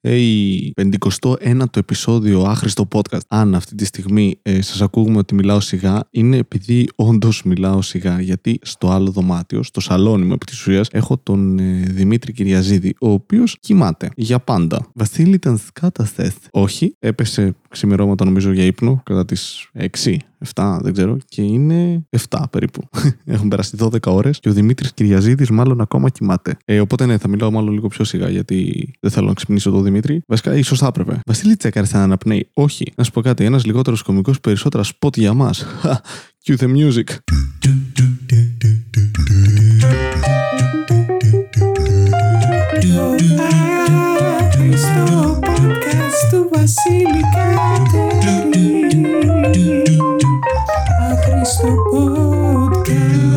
Hey, 51ο επεισόδιο άχρηστο podcast. Αν αυτή τη στιγμή ε, σας ακούμε ότι μιλάω σιγά, είναι επειδή όντως μιλάω σιγά. Γιατί στο άλλο δωμάτιο, στο σαλόνι μου επί της ουσίας, έχω τον ε, Δημήτρη Κυριαζίδη, ο οποίος κοιμάται για πάντα. Βασίλη, ήταν σκάταστε. Όχι, έπεσε ξημερώματα νομίζω για ύπνο κατά τις 6, 7, δεν ξέρω, και είναι 7 περίπου. Έχουν περάσει 12 ώρες και ο Δημήτρης Κυριαζίδης μάλλον ακόμα κοιμάται. Ε, οπότε ναι, θα μιλάω μάλλον λίγο πιο σιγά γιατί δεν θέλω να ξυπνήσω τον Δημήτρη. Βασικά, ίσως θα έπρεπε. Βασίλη Τσέκαρη θα αναπνέει. Όχι. Να σου πω κάτι, ένας λιγότερος κωμικός περισσότερα σποτ για μας. Cue the music. Στο podcast του Βασίλη Άχρηστο podcast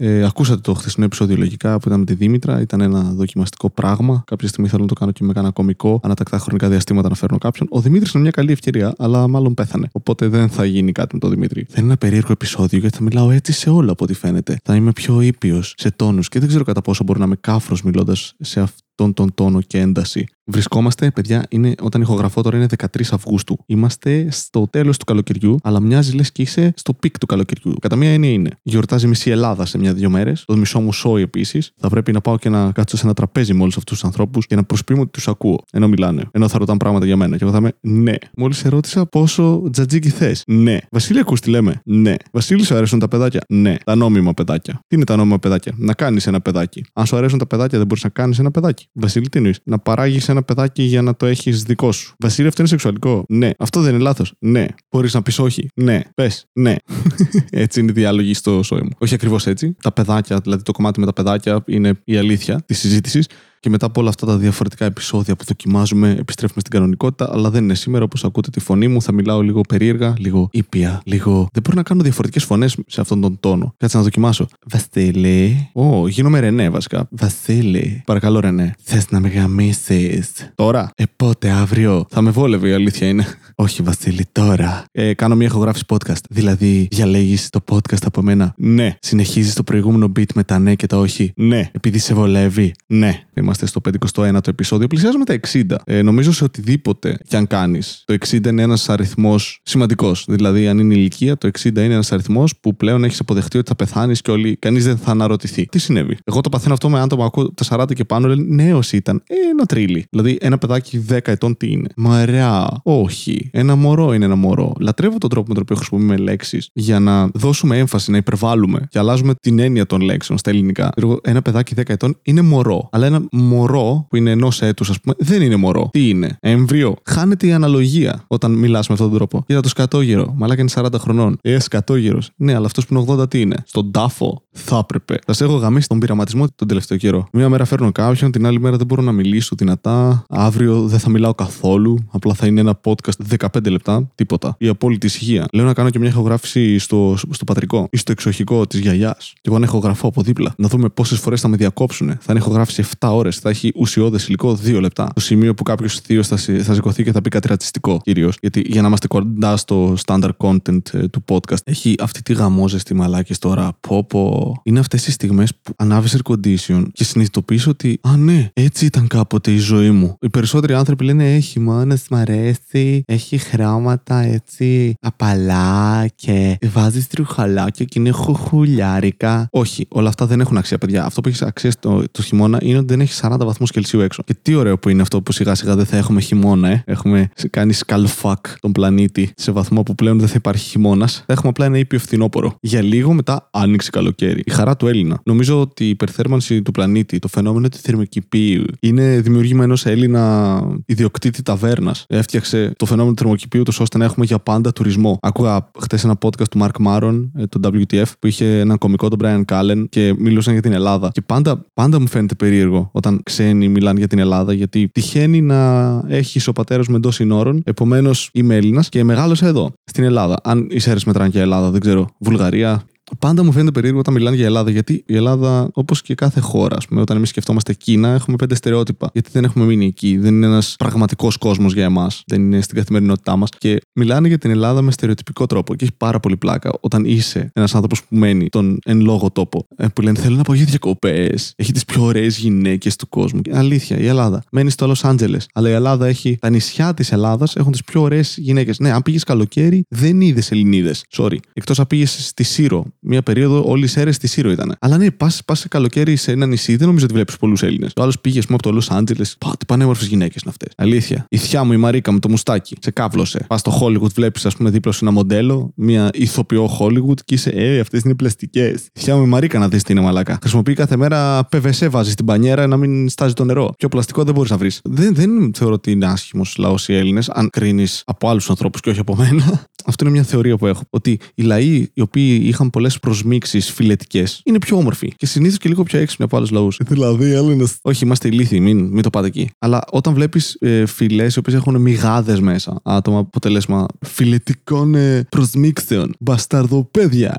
Ε, ακούσατε το χθεσινό επεισόδιο λογικά που ήταν με τη Δήμητρα. Ήταν ένα δοκιμαστικό πράγμα. Κάποια στιγμή θέλω να το κάνω και με κανένα κωμικό. Ανατακτά χρονικά διαστήματα να φέρνω κάποιον. Ο Δημήτρης είναι μια καλή ευκαιρία, αλλά μάλλον πέθανε. Οπότε δεν θα γίνει κάτι με τον Δημήτρη. Θα είναι ένα περίεργο επεισόδιο γιατί θα μιλάω έτσι σε όλα από ό,τι φαίνεται. Θα είμαι πιο ήπιος σε τόνους και δεν ξέρω κατά πόσο μπορεί να είμαι κάφρος μιλώντας σε αυτόν τον τόνο και ένταση. Βρισκόμαστε, παιδιά, είναι, όταν ηχογραφώ τώρα είναι 13 Αυγούστου. Είμαστε στο τέλος του καλοκαιριού, αλλά μοιάζει λες και είσαι στο peak του καλοκαιριού. Κατά μία έννοια είναι. Γιορτάζει μισή Ελλάδα σε μια-δύο μέρες. Το μισό μου σόι επίσης. Θα πρέπει να πάω και να κάτσω σε ένα τραπέζι με όλους αυτούς τους ανθρώπους και να προσποιούμαι ότι τους ακούω. Ενώ μιλάνε. Ενώ θα ρωτάνε πράγματα για μένα. Και εγώ θα είμαι ναι. Μόλις σε ρώτησα πόσο τζατζίκι θες. Ναι. Βασίλη, ακού τι λέμε. Ναι. Βασίλη, σου αρέσουν τα παιδάκια. Ναι. Τα νόμιμα παιδάκια. Τι είναι τα νόμιμα παιδάκια. Να κάνεις ένα παιδάκι. Αν σου αρέσουν τα παιδάκια, δεν μπορείς να κάνεις ένα παιδάκι. Βασίλη, τι εννοείς; Να παράγεις ένα παιδάκι για να το έχεις δικό σου. Βασίλη, αυτό είναι σεξουαλικό; Ναι. Αυτό δεν είναι λάθος; Ναι. Μπορείς να πεις όχι; Ναι. Πες. Ναι. έτσι είναι οι διάλογοι στο σόι μου. Όχι ακριβώς έτσι. Τα παιδάκια, δηλαδή το κομμάτι με τα παιδάκια είναι η αλήθεια της συζήτησης. Και μετά από όλα αυτά τα διαφορετικά επεισόδια που δοκιμάζουμε, επιστρέφουμε στην κανονικότητα. Αλλά δεν είναι σήμερα, όπως ακούτε τη φωνή μου. Θα μιλάω λίγο περίεργα, λίγο ήπια, λίγο. Δεν μπορώ να κάνω διαφορετικές φωνές σε αυτόν τον τόνο. Κάτσε να δοκιμάσω. Βασίλη. Ω, γίνομαι Ρενέ βασικά. Βασίλη. Παρακαλώ, Ρενέ. Θες να με γαμίσεις. Τώρα; Ε, πότε, αύριο; Θα με βόλευε η αλήθεια είναι. Όχι, Βασίλη, τώρα. Ε, κάνω μια ηχογράφηση podcast. Δηλαδή, διαλέγεις το podcast από μένα; Ναι. Συνεχίζεις το προηγούμενο beat με τα ναι και τα όχι; Ναι. Επειδή σε βολεύει; Ναι. Είμαστε στο 51ο επεισόδιο. Πλησιάζουμε τα 60. Ε, νομίζω σε οτιδήποτε κι αν κάνεις. Το 60 είναι ένας αριθμός σημαντικός. Δηλαδή, αν είναι ηλικία, το 60 είναι ένας αριθμός που πλέον έχεις αποδεχτεί ότι θα πεθάνεις και όλοι. Κανείς δεν θα αναρωτηθεί. Τι συνέβη; Εγώ το παθαίνω αυτό με άτομα ακούω τα 40 και πάνω. Λένε νέος ήταν. Ε, ένα τρίλι. Δηλαδή, ένα παιδάκι 10 ετών τι είναι; Μαρέα. Όχι. Ένα μωρό είναι ένα μωρό. Λατρεύω τον τρόπο με τον οποίο χρησιμοποιούμε λέξεις για να δώσουμε έμφαση, να υπερβάλλουμε και αλλάζουμε την έννοια των λέξεων στα ελληνικά. Εγώ, Ένα παιδάκι 10 ετών είναι μωρό. Αλλά ένα μωρό που είναι ενός έτους, ας πούμε, δεν είναι μωρό. Τι είναι. Έμβριο. Χάνεται η αναλογία όταν μιλάς με αυτόν τον τρόπο. Κοίτα το σκατόγερο. Μαλάκα είναι 40 χρονών. Ε, σκατόγερο. Ναι, αλλά αυτός που είναι 80 τι είναι. Στον τάφο. Θα έπρεπε. Σα έχω γαμίσει τον πειραματισμό τον τελευταίο καιρό. Μία μέρα φέρνω κάποιον, την άλλη μέρα δεν μπορώ να μιλήσω δυνατά. Αύριο δεν θα μιλάω καθόλου. Απλά θα είναι ένα podcast 15 λεπτά. Τίποτα. Η απόλυτη ησυχία. Λέω να κάνω και μια ηχογράφηση στο, στο πατρικό ή στο εξοχικό της γιαγιάς. Και εγώ να ηχογραφώ από δίπλα. Να δούμε πόσες φορές θα με διακόψουν. Θα είναι ηχογράφηση 7 ώρες. Θα έχει ουσιώδες υλικό 2 λεπτά. Το σημείο που κάποιος θείο θα, σι- θα σηκωθεί και θα πει κάτι ρατσιστικό κυρίως. Γιατί για να είμαστε κοντά στο standard content ε, του podcast, έχει αυτή τη γαμόζεστη μαλάκη τώρα. Πω πω. Είναι αυτές οι στιγμές που ανάβεις air condition και συνειδητοποιείς ότι, Α, ναι, έτσι ήταν κάποτε η ζωή μου. Οι περισσότεροι άνθρωποι λένε Έχει μόνος, μ' αρέσει, έχει χρώματα έτσι απαλά και βάζεις τρουχαλάκια και είναι χουχουλιάρικα. Όχι, όλα αυτά δεν έχουν αξία, παιδιά. Αυτό που έχεις αξία το, το χειμώνα είναι ότι δεν έχεις 40 βαθμούς Κελσίου έξω. Και τι ωραίο που είναι αυτό που σιγά σιγά δεν θα έχουμε χειμώνα, ε. Έχουμε κάνει σκαλφακ τον πλανήτη σε βαθμό που πλέον δεν θα υπάρχει χειμώνας. Θα έχουμε απλά ένα ήπιο φθινόπωρο. Για λίγο μετά άνοιξε καλοκαίρι. Η χαρά του Έλληνα. Νομίζω ότι η υπερθέρμανση του πλανήτη, το φαινόμενο του θερμοκηπίου, είναι δημιουργήμα ενός Έλληνα ιδιοκτήτη ταβέρνας. Έφτιαξε το φαινόμενο του θερμοκηπίου τους ώστε να έχουμε για πάντα τουρισμό. Άκουγα χτε ένα podcast του Mark Maron, ε, το WTF, που είχε έναν κωμικό τον Brian Callen και μιλούσαν για την Ελλάδα. Και πάντα, πάντα μου φαίνεται περίεργο όταν ξένοι μιλάνε για την Ελλάδα, γιατί τυχαίνει να έχεις ο πατέρας μου εντός συνόρων. Επομένως είμαι Έλληνας και μεγάλωσα εδώ, στην Ελλάδα. Αν οι αίρε μετράνε και Ελλάδα, δεν ξέρω. Βουλγαρία, πάντα μου φαίνεται περίεργο όταν μιλάνε για Ελλάδα, γιατί η Ελλάδα, όπως και κάθε χώρα, ας πούμε, όταν εμείς σκεφτόμαστε Κίνα, έχουμε πέντε στερεότυπα. Γιατί δεν έχουμε μείνει εκεί. Δεν είναι ένας πραγματικός κόσμος για εμάς. Δεν είναι στην καθημερινότητά μας. Και μιλάνε για την Ελλάδα με στερεοτυπικό τρόπο. Και έχει πάρα πολύ πλάκα όταν είσαι ένας άνθρωπος που μένει τον εν λόγω τόπο. Ε, που λένε Θέλω να πάω για διακοπές. Έχει τις πιο ωραίες γυναίκες του κόσμου. Και αλήθεια, η Ελλάδα. Μένεις στο Λος Άντζελες. Αλλά η Ελλάδα έχει. Τα νησιά της Ελλάδας έχουν τις πιο ωραίες γυναίκες. Ναι, αν πήγες καλοκαίρι, δεν είδες Ελληνίδες. Sorry. Εκτός αν πήγες στη Σύρο. Μία περίοδο όλη οι αίρε στη Σύρο ήταν. Αλλά ναι, πας σε καλοκαίρι σε ένα νησί, δεν νομίζω ότι βλέπεις πολλούς Έλληνες. Το άλλος πήγε, πούμε, από το Λος Άντζελες. Πα, τι πανέμορφες γυναίκες είναι αυτές. Αλήθεια. Η θιά μου, η Μαρίκα μου, το μουστάκι. Σε κάβλωσε. Πας στο Hollywood, βλέπεις, ας πούμε, δίπλα σου ένα μοντέλο, μία ηθοποιό Hollywood και είσαι, Ε, αυτές είναι πλαστικές. Η θιά μου, η Μαρίκα να δεις τι είναι μαλάκα. Χρησιμοποιεί κάθε μέρα PVC βάζει στην πανιέρα να μην στάζει το νερό. Πιο πλαστικό δεν μπορείς να βρεις. Δεν, δεν θεωρώ ότι είναι άσχημος λαός οι Έλληνες, αν κρίνεις από άλλους ανθρώπους και όχι από μένα. Αυτό είναι μια θεωρία που έχω. Ότι οι λαοί οι οποίοι είχαν πολλές προσμίξεις φιλετικές είναι πιο όμορφοι και συνήθως και λίγο πιο έξυπνοι από άλλους λαούς. Δηλαδή, Έλληνε. Όχι, είμαστε ηλίθιοι, μην, μην το πάτε εκεί. Αλλά όταν βλέπεις ε, φυλές οι οποίες έχουν μυγάδες μέσα, άτομα αποτελέσμα φιλετικών ε, προσμίξεων, μπασταρδοπέδια.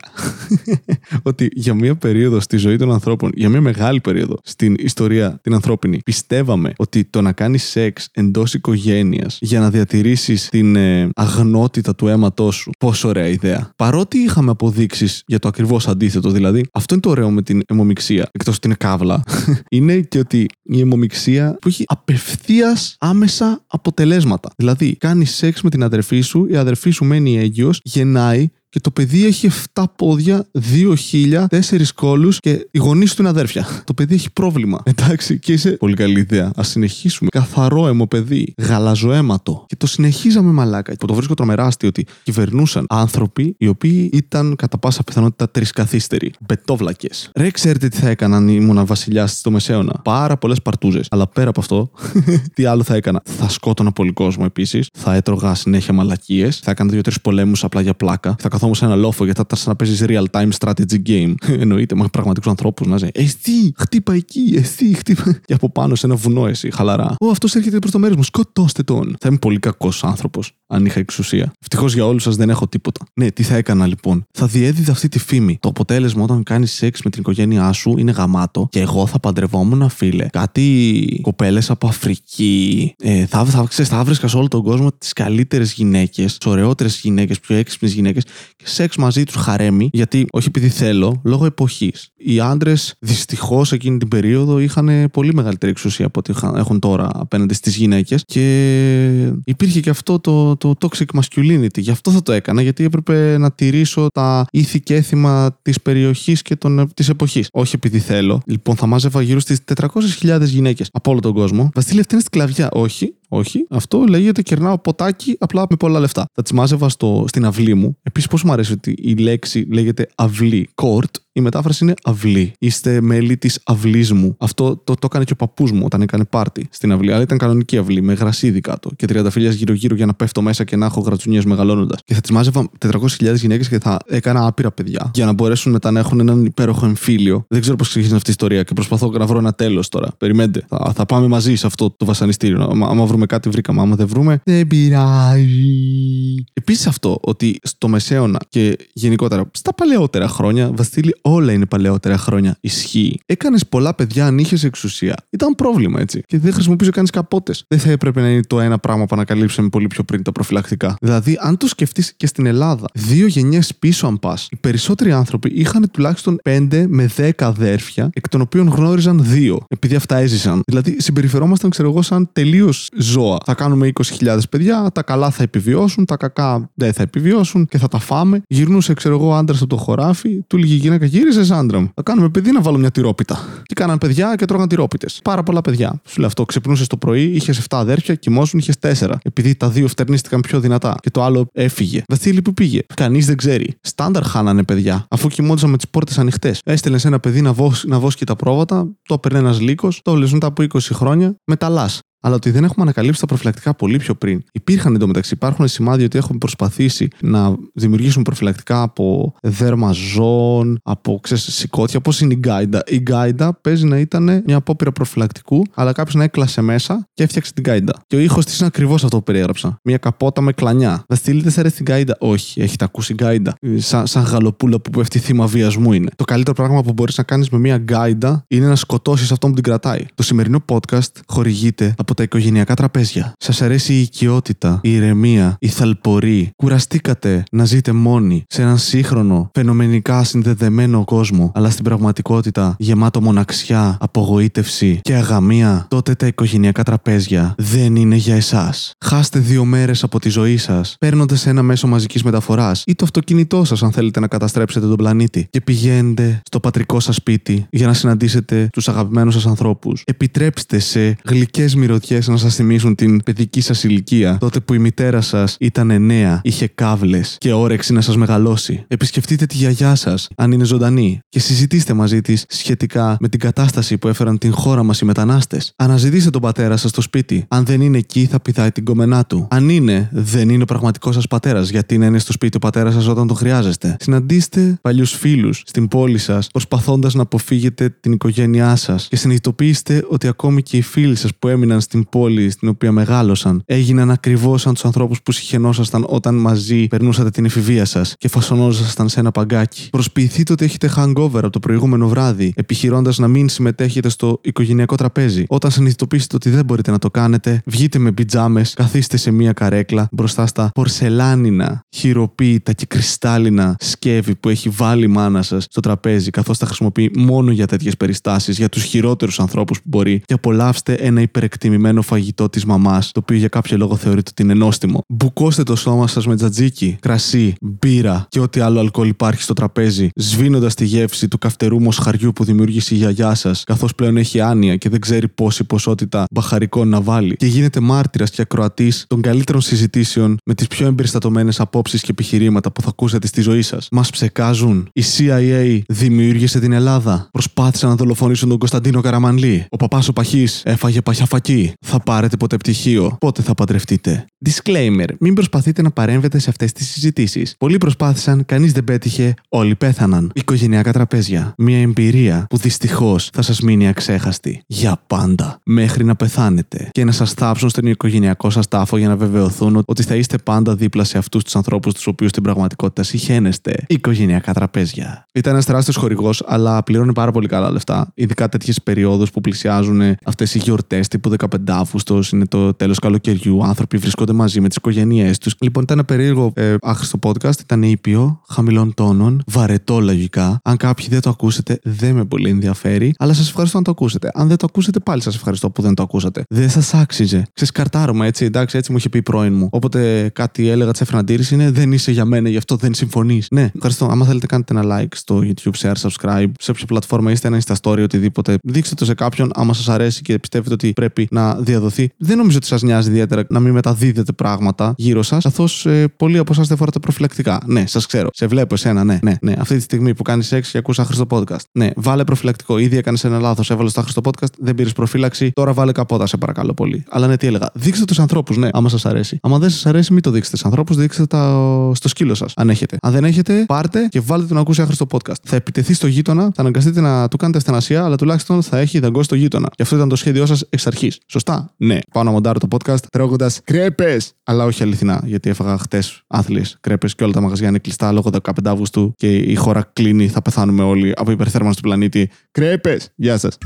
ότι για μια περίοδο στη ζωή των ανθρώπων, για μια μεγάλη περίοδο στην ιστορία την ανθρώπινη, πιστεύαμε ότι το να κάνεις σεξ εντός οικογένειας για να διατηρήσεις την ε, αγνότητα του αίματός σου, πόσο ωραία ιδέα. Παρότι είχαμε αποδείξεις για το ακριβώς αντίθετο, δηλαδή, αυτό είναι το ωραίο με την αιμομηξία, εκτός ότι είναι καύλα, είναι και ότι η αιμομηξία που έχει απευθείας άμεσα αποτελέσματα. Δηλαδή, κάνει σεξ με την αδερφή σου, η αδερφή σου μένει έγκυος, γεννάει και το παιδί έχει 7 πόδια, 2 χίλια, 4 κόλους και οι γονείς του είναι αδέρφια. Το παιδί έχει πρόβλημα. Εντάξει, και είσαι. Πολύ καλή ιδέα. Α συνεχίσουμε. Καθαρό αιμο παιδί. Γαλαζοαίματο. Και το συνεχίζαμε μαλάκα. Που το βρίσκω τρομερά αστείο ότι κυβερνούσαν άνθρωποι οι οποίοι ήταν κατά πάσα πιθανότητα τρισκαθίστεροι. Μπετόβλακες. Ρε, ξέρετε τι θα έκαναν ήμουν βασιλιάς στο Μεσαίωνα; Πάρα πολλές παρτούζες. Αλλά πέρα από αυτό, τι άλλο θα έκανα; Θα σκότωνα πολύ κόσμο επίσης. Θα έτρωγα συνέχεια μαλακίες. Θα έκανα δύο-τρεις πολέμους απλά για πλάκα. Θα καθόμουν σε ένα λόφο γιατί θα ήταν σαν να παίζεις real time strategy game. Εννοείται, με πραγματικούς ανθρώπους να ζει. Εσύ, χτύπα εκεί, εσύ, χτύπα. Και από πάνω σε ένα βουνό, εσύ, χαλαρά. Ω, αυτός έρχεται προς το μέρος μου, σκοτώστε τον. Θα είμαι πολύ κακός άνθρωπος, αν είχα εξουσία. Ευτυχώς για όλους σας δεν έχω τίποτα. Ναι, τι θα έκανα λοιπόν; Θα διέδιδα αυτή τη φήμη. Το αποτέλεσμα όταν κάνεις σεξ με την οικογένειά σου είναι γαμάτο και εγώ θα παντρευόμουν, φίλε, κάτι κοπέλες από Αφρική. Ε, θα, θα, ξέρεις, θα βρίσκα σε όλο τον κόσμο τις καλύτερες γυναίκες, τις ωραιότερες γυναίκες, πιο έξυπνες γυναίκες και σεξ μαζί τους χαρέμι, γιατί όχι επειδή θέλω, λόγω εποχής. Οι άντρες δυστυχώς εκείνη την περίοδο είχαν πολύ μεγαλύτερη εξουσία από ό,τι είχαν- έχουν τώρα απέναντι στις γυναίκες και υπήρχε και αυτό το, το toxic masculinity. Γι' αυτό θα το έκανα, γιατί έπρεπε να τηρήσω τα ήθη και έθιμα της περιοχής και της εποχής. Όχι επειδή θέλω. Λοιπόν, θα μάζευα γύρω στις 400.000 γυναίκες από όλο τον κόσμο. Βασίλη, αυτή είναι στη κλαβιά. Όχι, όχι. Αυτό λέγεται κερνάω ποτάκι απλά με πολλά λεφτά. Θα τις μάζευα στο, στην αυλή μου. Επίσης, πώς μου αρέσει ότι η λέξη λέγεται αυλή. Court. Η μετάφραση είναι αυλή. Είστε μέλη της αυλής μου. Αυτό το, το έκανε και ο παππούς μου όταν έκανε πάρτι στην αυλή. Αλλά ήταν κανονική αυλή με γρασίδι κάτω και τριανταφύλια γύρω-γύρω για να πέφτω μέσα και να έχω γρατσουνιέ μεγαλώνοντας. Και θα τις μάζευα 400.000 γυναίκες και θα έκανα άπειρα παιδιά για να μπορέσουν μετά να έχουν έναν υπέροχο εμφύλιο. Δεν ξέρω πώς ξεκίνησε αυτή η ιστορία και προσπαθώ να βρω ένα τέλος τώρα. Περιμένετε. Θα, θα πάμε μαζί σε αυτό το βασανιστήριο. Άμα, άμα βρούμε κάτι, βρήκαμε. Άμα δεν βρούμε, δεν πειράζει. Επίσης αυτό ότι στο μεσαίωνα και γενικότερα στα παλαιότερα χρόνια, Βασίλη, όλα είναι παλαιότερα χρόνια. Ισχύει. Έκανες πολλά παιδιά αν είχες εξουσία. Ήταν πρόβλημα έτσι. Και δεν χρησιμοποιούσε κανεί καπότες. Δεν θα έπρεπε να είναι το ένα πράγμα που ανακαλύψαμε πολύ πιο πριν τα προφυλακτικά. Δηλαδή, αν το σκεφτείς και στην Ελλάδα, δύο γενιές πίσω, αν πας, οι περισσότεροι άνθρωποι είχαν τουλάχιστον 5 με 10 αδέρφια, εκ των οποίων γνώριζαν δύο, επειδή αυτά έζησαν. Δηλαδή, συμπεριφερόμασταν, ξέρω εγώ, σαν τελείως ζώα. Θα κάνουμε 20.000 παιδιά, τα καλά θα επιβιώσουν, τα κακά δεν θα επιβιώσουν και θα τα φάμε. Γυρνούσε, ξέρω εγώ, άντρας από το χωράφι, του λίγη γυναίκα, γύρισε άντρα μου. Θα κάνουμε παιδί να βάλω μια τυρόπιτα. Και κάναν παιδιά και τρώγαν τυρόπιτες. Πάρα πολλά παιδιά. Σου λέω αυτό, ξυπνούσες το πρωί, είχες 7 αδέρφια, κοιμόσουν, είχες 4. Επειδή τα δύο φτερνίστηκαν πιο δυνατά και το άλλο έφυγε. Βασίλη που πήγε; Κανείς δεν ξέρει. Στάνταρ χάνανε παιδιά, αφού κοιμόντουσαν με τις πόρτες ανοιχτές. Έστελνε ένα παιδί να, βόσκει, να βόσκει τα πρόβατα, το έπαιρνε ένας λύκος, το βλέπει μετά από 20 χρόνια, μεταλλά. Αλλά ότι δεν έχουμε ανακαλύψει τα προφυλακτικά πολύ πιο πριν. Υπήρχαν εντωμεταξύ, υπάρχουν σημάδια ότι έχουμε προσπαθήσει να δημιουργήσουμε προφυλακτικά από δέρμα ζώων, από ξέρεις, σηκώτια. Πώς είναι η γκάιντα. Η γκάιντα παίζει να ήταν μια απόπειρα προφυλακτικού, αλλά κάποιος να έκλασε μέσα και έφτιαξε την γκάιντα. Και ο ήχος της είναι ακριβώς αυτό που περιέγραψα. Μια καπότα με κλανιά. Θα στείλετε σε την γκάιντα. Όχι, έχετε ακούσει γκάιντα. Ε, Σαν, σαν γαλοπούλα που πέφτει θύμα βιασμού είναι. Το καλύτερο πράγμα που μπορείς να κάνεις με μια γκάιντα είναι να σκοτώσεις αυτόν που την κρατάει. Το σημερινό podcast χορηγείται από τα οικογενειακά τραπέζια. Σας αρέσει η οικειότητα, η ηρεμία, η θαλπορή. Κουραστήκατε να ζείτε μόνοι σε έναν σύγχρονο, φαινομενικά συνδεδεμένο κόσμο, αλλά στην πραγματικότητα γεμάτο μοναξιά, απογοήτευση και αγαμία. Τότε τα οικογενειακά τραπέζια δεν είναι για εσάς. Χάστε δύο μέρες από τη ζωή σας παίρνοντας ένα μέσο μαζικής μεταφοράς ή το αυτοκίνητό σας, αν θέλετε να καταστρέψετε τον πλανήτη. Και πηγαίνετε στο πατρικό σας σπίτι για να συναντήσετε τους αγαπημένους σας ανθρώπους. Επιτρέψτε σε γλυκές μυρωδιές να σας θυμίσουν την παιδική σας ηλικία, τότε που η μητέρα σας ήταν νέα, είχε κάβλες και όρεξη να σας μεγαλώσει. Επισκεφτείτε τη γιαγιά σας, αν είναι ζωντανή, και συζητήστε μαζί της σχετικά με την κατάσταση που έφεραν την χώρα μας οι μετανάστες. Αναζητήστε τον πατέρα σας στο σπίτι. Αν δεν είναι εκεί, θα πηδάει την κομμενά του. Αν είναι, δεν είναι ο πραγματικός σας πατέρας, γιατί να είναι στο σπίτι ο πατέρας σας όταν τον χρειάζεστε. Συναντήστε παλιούς φίλους στην πόλη σας, προσπαθώντας να αποφύγετε την οικογένειά σας και συνειδητοποιήστε ότι ακόμη και οι φίλοι σας που έμειναν στην πόλη στην οποία μεγάλωσαν έγιναν ακριβώς σαν τους ανθρώπους που συχαινόσασταν όταν μαζί περνούσατε την εφηβεία σας και φασωνόζασταν σε ένα παγκάκι. Προσποιηθείτε ότι έχετε hangover από το προηγούμενο βράδυ, επιχειρώντας να μην συμμετέχετε στο οικογενειακό τραπέζι. Όταν συνειδητοποιήσετε ότι δεν μπορείτε να το κάνετε, βγείτε με πιτζάμες, καθίστε σε μία καρέκλα μπροστά στα πορσελάνινα, χειροποίητα και κρυστάλλινα σκεύη που έχει βάλει η μάνα σας στο τραπέζι, καθώς τα χρησιμοποιεί μόνο για τέτοιες περιστάσεις, για τους χειρότερους ανθρώπους που μπορεί, και απολαύστε ένα υπερεκτιμημένο φαγητό της μαμάς, το οποίο για κάποιο λόγο θεωρείται ότι είναι νόστιμο. Μπουκώστε το σώμα σας με τζατζίκι, κρασί, μπύρα και ό,τι άλλο αλκοόλ υπάρχει στο τραπέζι, σβήνοντας τη γεύση του καυτερού μοσχαριού που δημιούργησε η γιαγιά σας, καθώς πλέον έχει άνοια και δεν ξέρει πόση ποσότητα μπαχαρικών να βάλει. Και γίνετε μάρτυρας και ακροατής των καλύτερων συζητήσεων με τις πιο εμπεριστατωμένες απόψεις και επιχειρήματα που θα ακούσετε στη ζωή σας. Μας ψεκάζουν. Η CIA δημιούργησε την Ελλάδα. Προσπάθησαν να δολοφονήσουν τον Κωνσταντίνο Καραμανλή. Ο παπάς ο Παχής έφαγε παχιαφακή. Θα πάρετε ποτέ πτυχίο. Πότε θα παντρευτείτε. Disclaimer. Μην προσπαθείτε να παρέμβετε σε αυτές τις συζητήσεις. Πολλοί προσπάθησαν, κανείς δεν πέτυχε, όλοι πέθαναν. Οικογενειακά τραπέζια. Μια εμπειρία που δυστυχώς θα σας μείνει αξέχαστη. Για πάντα. Μέχρι να πεθάνετε. Και να σας θάψουν στον οικογενειακό σας τάφο για να βεβαιωθούν ότι θα είστε πάντα δίπλα σε αυτούς τους ανθρώπους τους οποίους στην πραγματικότητα συχαίνεστε. Οικογενειακά τραπέζια. Ήταν ένας τεράστιος χορηγός, αλλά πληρώνει πάρα πολύ καλά λεφτά. Ειδικά τέτοιες περιόδους που πλησιάζουν αυτές οι γιορτές τύπου 15 Αύγουστο, είναι το τέλος καλοκαιριού. Άνθρωποι βρίσκονται μαζί με τις οικογένειές τους. Λοιπόν, ήταν ένα περίεργο ε, άχρηστο podcast. Ήταν ήπιο, χαμηλών τόνων, βαρετό λογικά. Αν κάποιοι δεν το ακούσετε, δεν με πολύ ενδιαφέρει, αλλά σας ευχαριστώ αν το ακούσετε. Αν δεν το ακούσετε, πάλι σας ευχαριστώ που δεν το ακούσατε. Δεν σας άξιζε. Ξεσκαρτάρωμα έτσι, εντάξει, έτσι μου είχε πει η πρώην μου. Όποτε κάτι έλεγα, της έφερα αντίρρηση είναι δεν είσαι για μένα, γι' αυτό δεν συμφωνείς. Ναι, ευχαριστώ. Άμα θέλετε, κάντε ένα like στο YouTube, share, subscribe, σε όποια πλατφόρμα είστε, ένα Insta story, οτιδήποτε. Δείξτε το σε κάποιον, άμα σας αρέσει και πιστεύετε ότι πρέπει να διαδοθεί. Δεν νομίζω ότι σας νοιάζει ιδιαίτερα να μην μεταδίδετε πράγματα γύρω σας, καθώς ε, πολλοί από εσάς δεν φοράτε προφυλακτικά. Ναι, σας ξέρω. Σε βλέπω εσένα, ναι, ναι, ναι. Αυτή τη στιγμή που κάνεις σεξ και ακούς άχρηστο podcast. Ναι, βάλε προφυλακτικό. Ήδη έκανες ένα λάθος, έβαλες το άχρηστο podcast, δεν πήρες προφύλαξη. Τώρα βάλε καπότα, σε παρακαλώ πολύ. Αλλά ναι, τι έλεγα. Δείξτε τους ανθρώπους, ναι, άμα σας αρέσει. Άμα δεν σας αρέσει, μην το δείξετε στους ανθρώπους, δείξτε τα στο σκύλο σας. Αν έχετε. Αν δεν έχετε, πάρτε και βάλτε τον να ακούσει άχρηστο podcast. Θα επιτεθεί στο γείτονα, θα αναγκαστείτε να του κάνετε ασθενασία, αλλά τουλάχιστον θα έχει δαγκώσει το γείτονα. Και αυτό ήταν το σχέδιό σας εξ αρχής. Σωστά. Ναι. Πάω να μοντάρω το podcast τρώγοντας κρέπες. Αλλά όχι αληθινά, γιατί έφαγα χτες άθλιες κρέπες και όλα τα μαγαζιά είναι κλειστά λόγω 15 Αύγουστου και η χώρα κλείνει. Θα πεθάνουμε όλοι από υπερθέρμανση του πλανήτη. Κρέπες! Γεια σας.